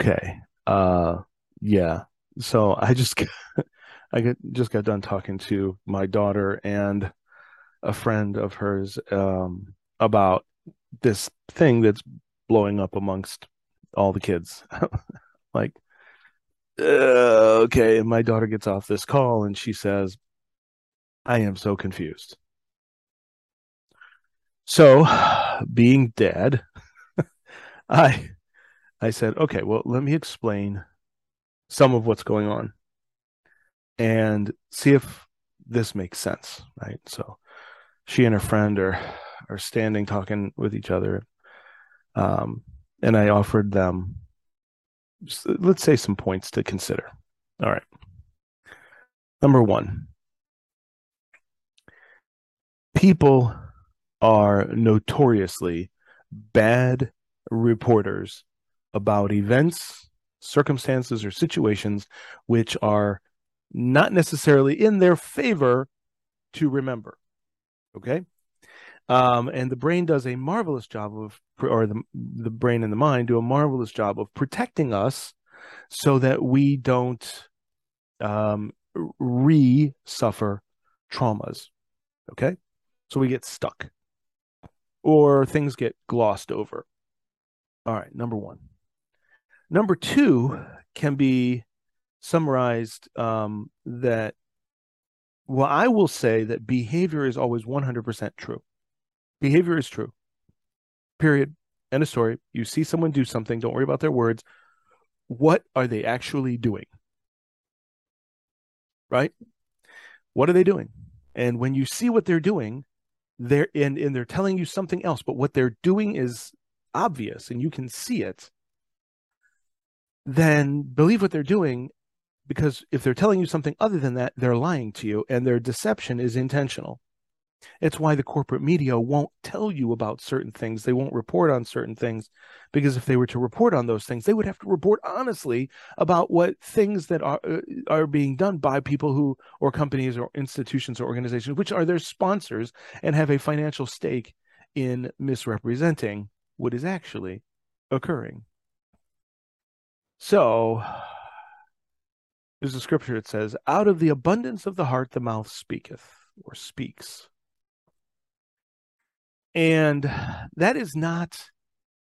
Okay. Uh yeah. So I just I got, just got done talking to my daughter and a friend of hers um about this thing that's blowing up amongst all the kids. like uh, okay, and my daughter gets off this call and she says I am so confused. So, being dad, I I said, okay, well, let me explain some of what's going on and see if this makes sense, right? So she and her friend are are standing talking with each other. Um, and I offered them let's say some points to consider. All right. Number 1. People are notoriously bad reporters about events, circumstances, or situations which are not necessarily in their favor to remember. Okay. Um, and the brain does a marvelous job of, or the, the brain and the mind do a marvelous job of protecting us so that we don't um, re suffer traumas. Okay. So we get stuck or things get glossed over. All right, number one. Number two can be summarized um, that, well, I will say that behavior is always 100% true. Behavior is true. Period. End of story. You see someone do something, don't worry about their words. What are they actually doing? Right? What are they doing? And when you see what they're doing, they're and, and they're telling you something else, but what they're doing is obvious and you can see it, then believe what they're doing because if they're telling you something other than that, they're lying to you and their deception is intentional. It's why the corporate media won't tell you about certain things. They won't report on certain things because if they were to report on those things, they would have to report honestly about what things that are uh, are being done by people who or companies or institutions or organizations which are their sponsors and have a financial stake in misrepresenting what is actually occurring. So, there's a scripture that says, Out of the abundance of the heart, the mouth speaketh or speaks. And that is not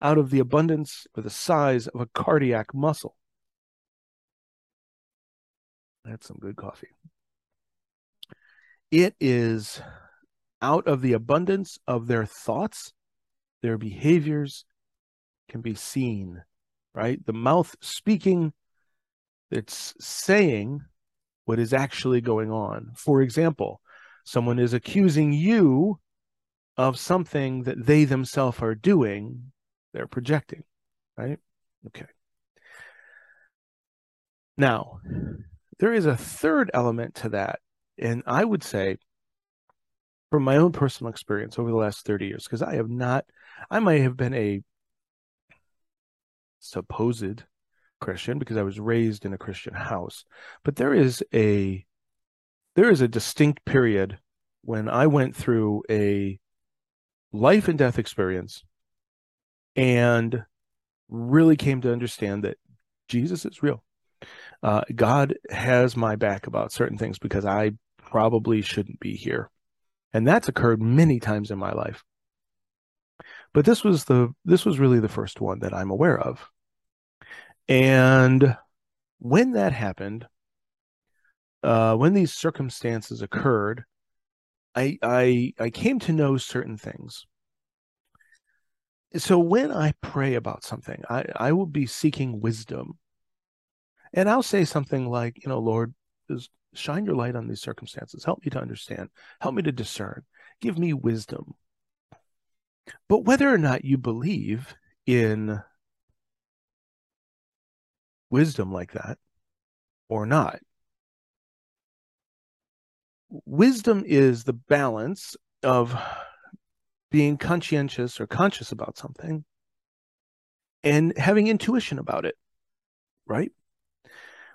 out of the abundance or the size of a cardiac muscle. That's some good coffee. It is out of the abundance of their thoughts, their behaviors can be seen, right? The mouth speaking, it's saying what is actually going on. For example, someone is accusing you of something that they themselves are doing, they're projecting, right? Okay. Now, there is a third element to that. And I would say, from my own personal experience over the last 30 years, because I have not, I might have been a supposed Christian because I was raised in a Christian house, but there is a there is a distinct period when I went through a life and death experience and really came to understand that Jesus is real. Uh, God has my back about certain things because I probably shouldn't be here. And that's occurred many times in my life. But this was the this was really the first one that I'm aware of. And when that happened, uh, when these circumstances occurred, I I I came to know certain things. So when I pray about something, I, I will be seeking wisdom. And I'll say something like, you know, Lord, shine your light on these circumstances. Help me to understand. Help me to discern. Give me wisdom. But whether or not you believe in wisdom like that or not, wisdom is the balance of being conscientious or conscious about something and having intuition about it, right?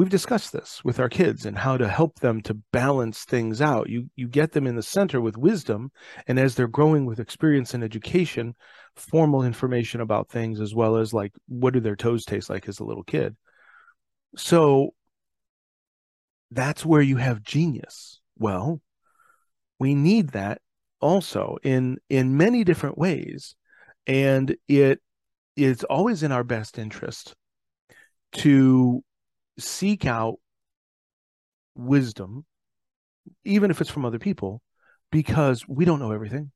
we've discussed this with our kids and how to help them to balance things out. You you get them in the center with wisdom, and as they're growing with experience and education, formal information about things as well as like what do their toes taste like as a little kid. So that's where you have genius. Well, we need that also in in many different ways. And it is always in our best interest to seek out wisdom even if it's from other people because we don't know everything.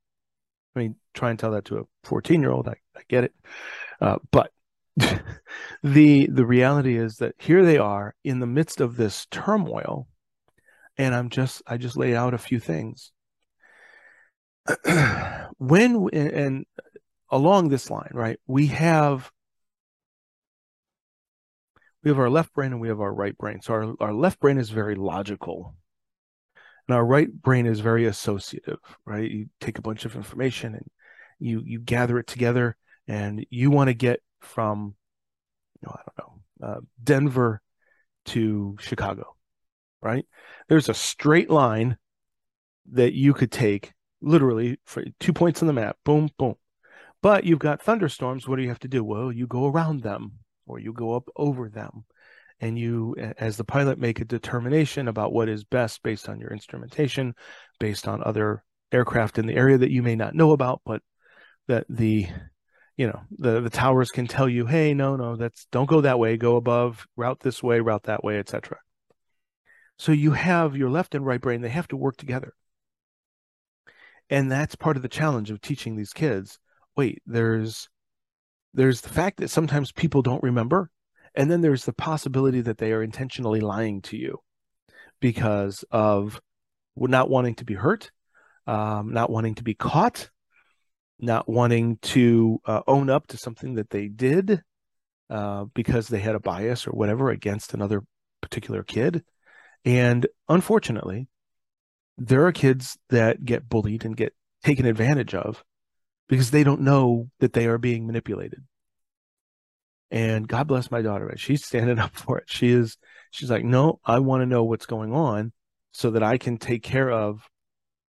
I mean try and tell that to a 14 year old I, I get it. Uh, but the the reality is that here they are in the midst of this turmoil and i'm just i just laid out a few things when and along this line, right, we have we have our left brain and we have our right brain. So our, our left brain is very logical. And our right brain is very associative, right? You take a bunch of information and you you gather it together and you want to get from you know, I don't know, uh, Denver to Chicago, right? There's a straight line that you could take literally for two points on the map. Boom, boom. But you've got thunderstorms. What do you have to do? Well, you go around them or you go up over them. And you, as the pilot, make a determination about what is best based on your instrumentation, based on other aircraft in the area that you may not know about, but that the you know the the towers can tell you hey no no that's don't go that way go above route this way route that way etc so you have your left and right brain they have to work together. And that's part of the challenge of teaching these kids wait there's there's the fact that sometimes people don't remember and then there's the possibility that they are intentionally lying to you because of not wanting to be hurt um, not wanting to be caught not wanting to uh, own up to something that they did uh, because they had a bias or whatever against another particular kid and unfortunately there are kids that get bullied and get taken advantage of because they don't know that they are being manipulated. And God bless my daughter. She's standing up for it. She is, she's like, no, I want to know what's going on so that I can take care of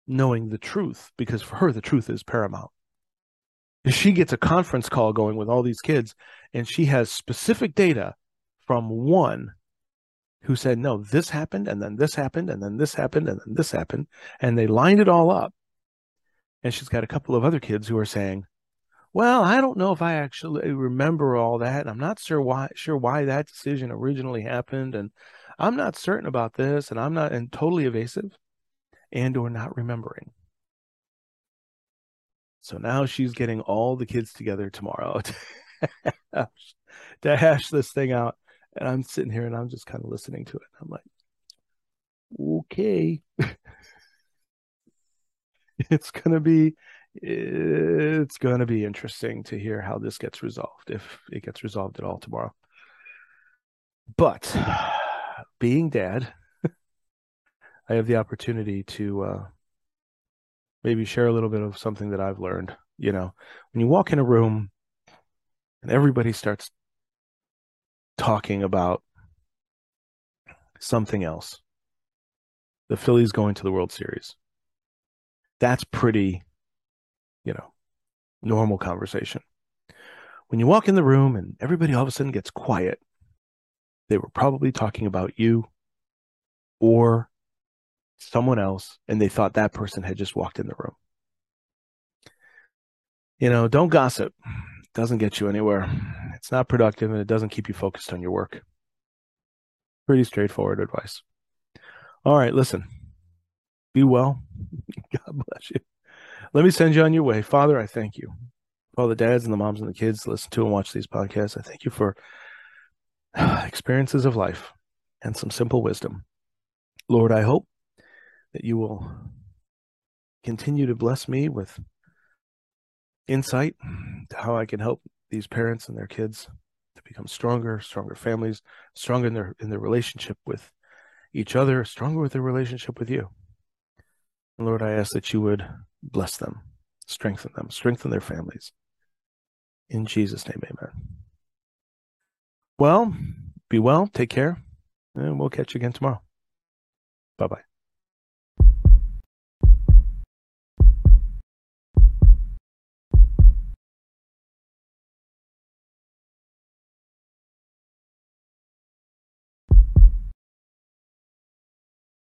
knowing the truth because for her, the truth is paramount. She gets a conference call going with all these kids and she has specific data from one who said, no, this happened, and then this happened, and then this happened, and then this happened. And they lined it all up. And she's got a couple of other kids who are saying, well, I don't know if I actually remember all that. I'm not sure why sure why that decision originally happened. And I'm not certain about this, and I'm not and totally evasive and or not remembering. So now she's getting all the kids together tomorrow to, to hash this thing out and I'm sitting here and I'm just kind of listening to it. I'm like, okay. it's gonna be it's gonna be interesting to hear how this gets resolved, if it gets resolved at all tomorrow. But being dad, I have the opportunity to uh, maybe share a little bit of something that I've learned. You know, when you walk in a room and everybody starts talking about something else. The Phillies going to the World Series. That's pretty, you know, normal conversation. When you walk in the room and everybody all of a sudden gets quiet, they were probably talking about you or someone else, and they thought that person had just walked in the room. You know, don't gossip doesn't get you anywhere. It's not productive and it doesn't keep you focused on your work. Pretty straightforward advice. All right, listen. Be well. God bless you. Let me send you on your way. Father, I thank you. All the dads and the moms and the kids listen to and watch these podcasts. I thank you for experiences of life and some simple wisdom. Lord, I hope that you will continue to bless me with insight to how I can help these parents and their kids to become stronger, stronger families, stronger in their in their relationship with each other, stronger with their relationship with you. And Lord, I ask that you would bless them, strengthen them, strengthen their families. In Jesus' name, amen. Well, be well, take care, And we'll catch you again tomorrow. Bye bye.